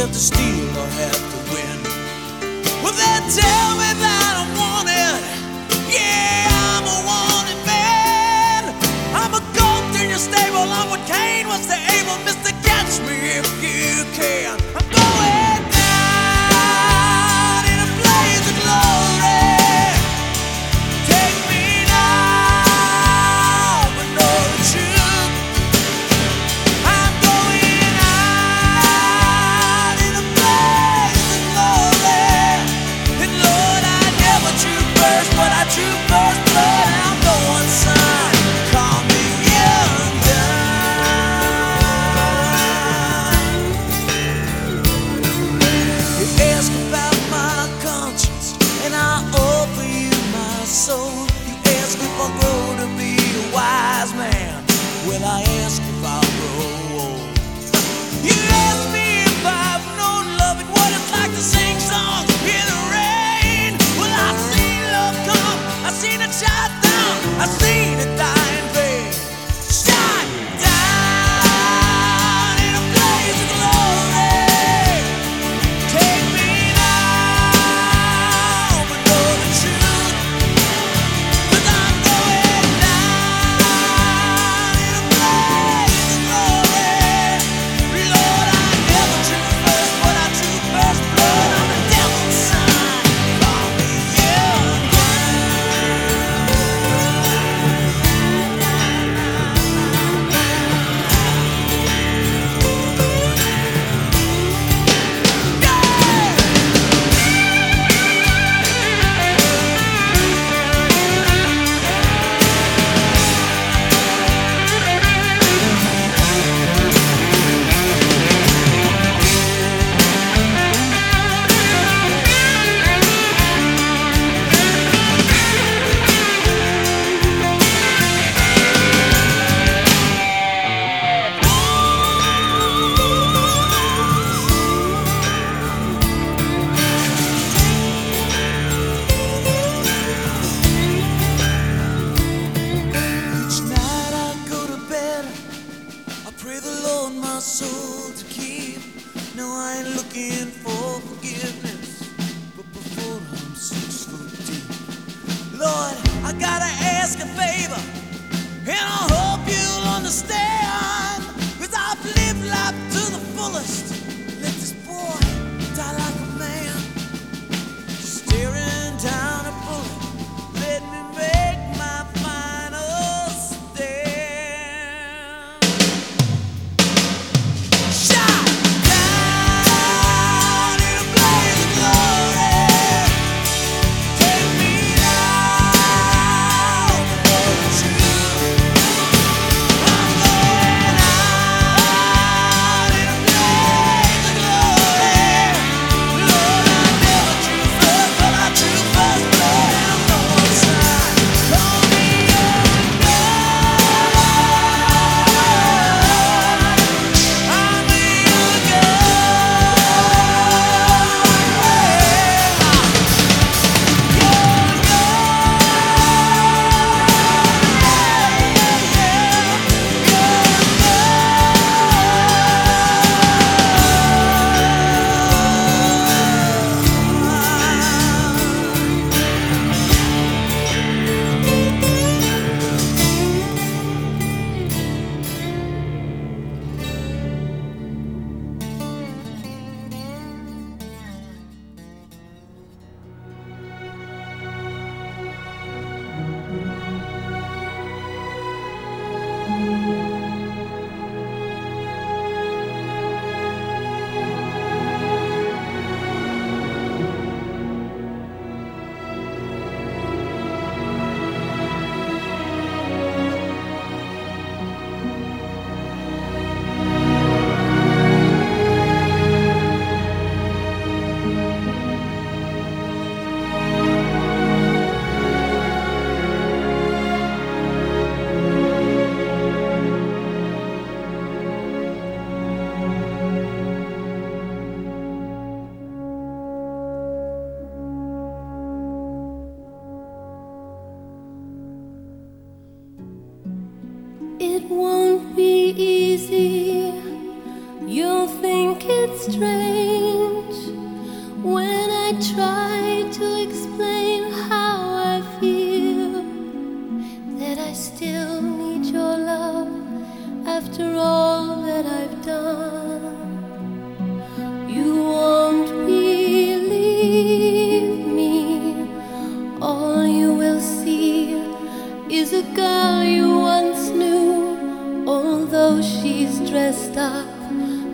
have to steal or have to win. Well, they tell me that I'm wanted. Yeah, I'm a wanted man. I'm a goat in your stable. I'm what Cain was to Abel. Mister, catch me if you can. ask a favor, and I hope you'll understand. Cause I've lived life to the fullest. up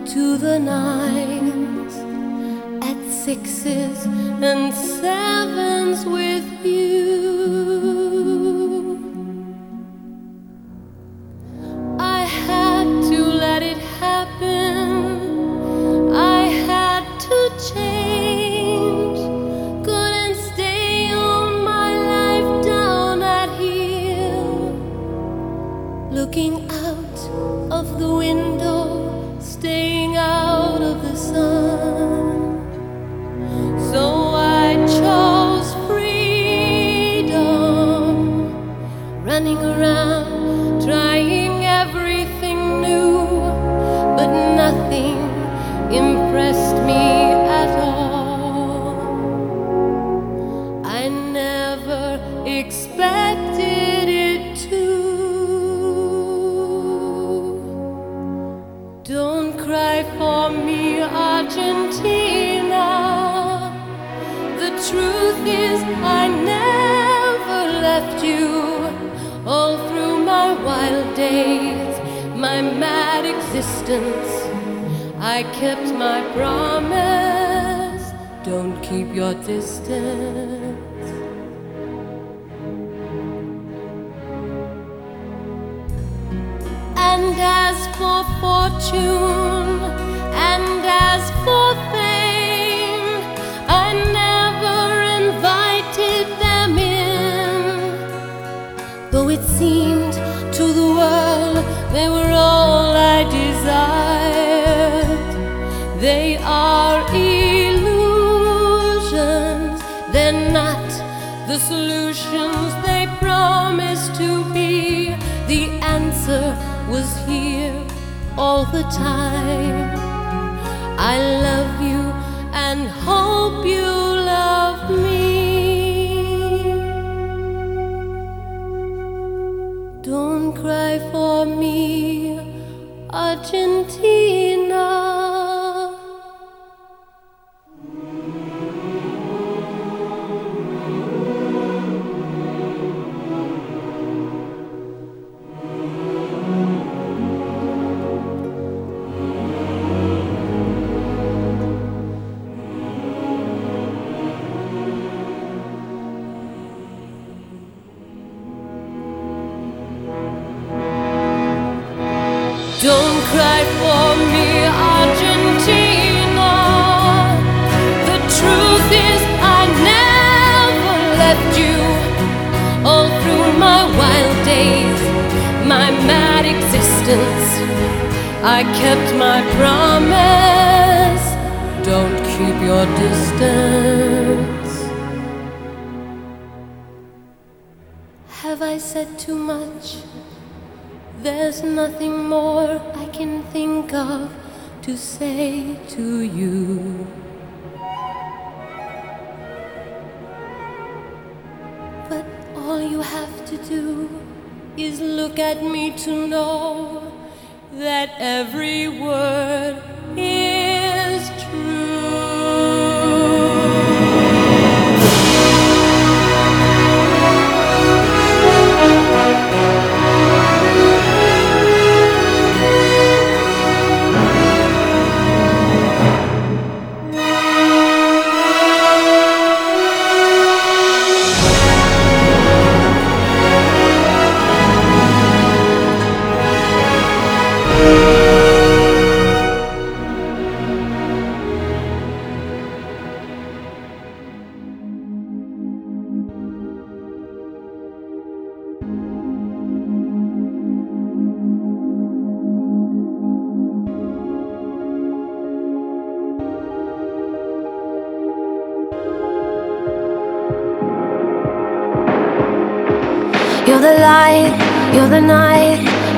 to the nines at sixes and sevens with you. never expected it to. Don't cry for me, Argentina. The truth is, I never left you. All through my wild days, my mad existence, I kept my promise. Don't keep your distance. you. all the time. I love you and hope you love me. Don't cry for me, Argentina. is look at me to know that every word is.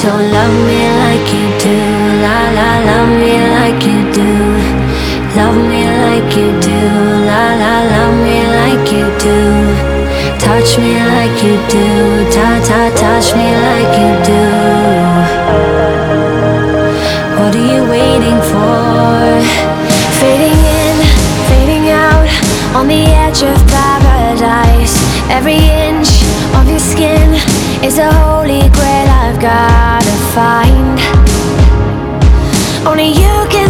So love me like you do. La la, love me like you do. Love me like you do. La la, love me like you do. Touch me like you do. Ta ta, touch me like you do. What are you waiting for? Fading in, fading out on the edge of paradise. Every inch is a holy grail I've gotta find. Only you can